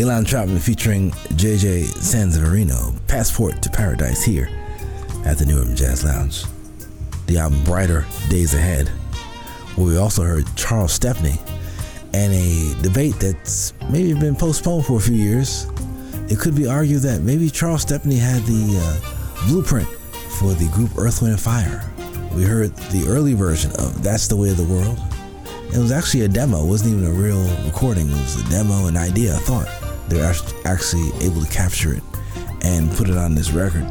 Ilan Troutman featuring JJ Sanseverino, Passport to Paradise here at the New Urban Jazz Lounge. The album Brighter Days Ahead, where we also heard Charles Stepney and a debate that's maybe been postponed for a few years. It could be argued that maybe Charles Stepney had the uh, blueprint for the group Earth, Wind, and Fire. We heard the early version of That's the Way of the World. It was actually a demo, it wasn't even a real recording. It was a demo, an idea, a thought they're actually able to capture it and put it on this record.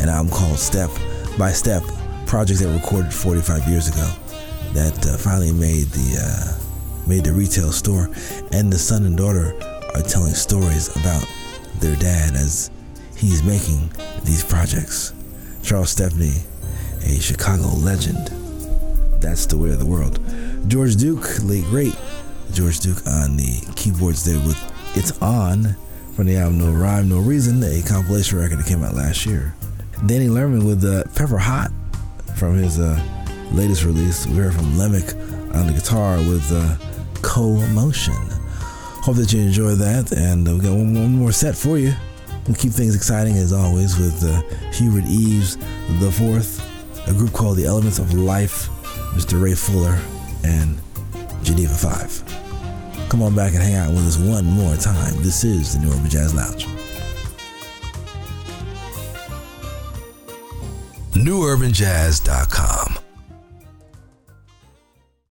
An album called Step by Step, project that recorded 45 years ago that uh, finally made the uh, made the retail store. And the son and daughter are telling stories about their dad as he's making these projects. Charles Stepney, a Chicago legend. That's the way of the world. George Duke, late great George Duke on the keyboards there with It's On from the album No Rhyme, No Reason, a compilation record that came out last year. Danny Lerman with uh, Pepper Hot from his uh, latest release. We heard from Lemek on the guitar with uh, Co-Motion. Hope that you enjoy that, and uh, we got one, one, more set for you. We'll keep things exciting as always with uh, Hubert Eaves the Fourth, a group called The Elements of Life, Mr. Ray Fuller, and Genera Five. Come on back and hang out with us one more time. This is the New Urban Jazz Lounge. NewUrbanJazz.com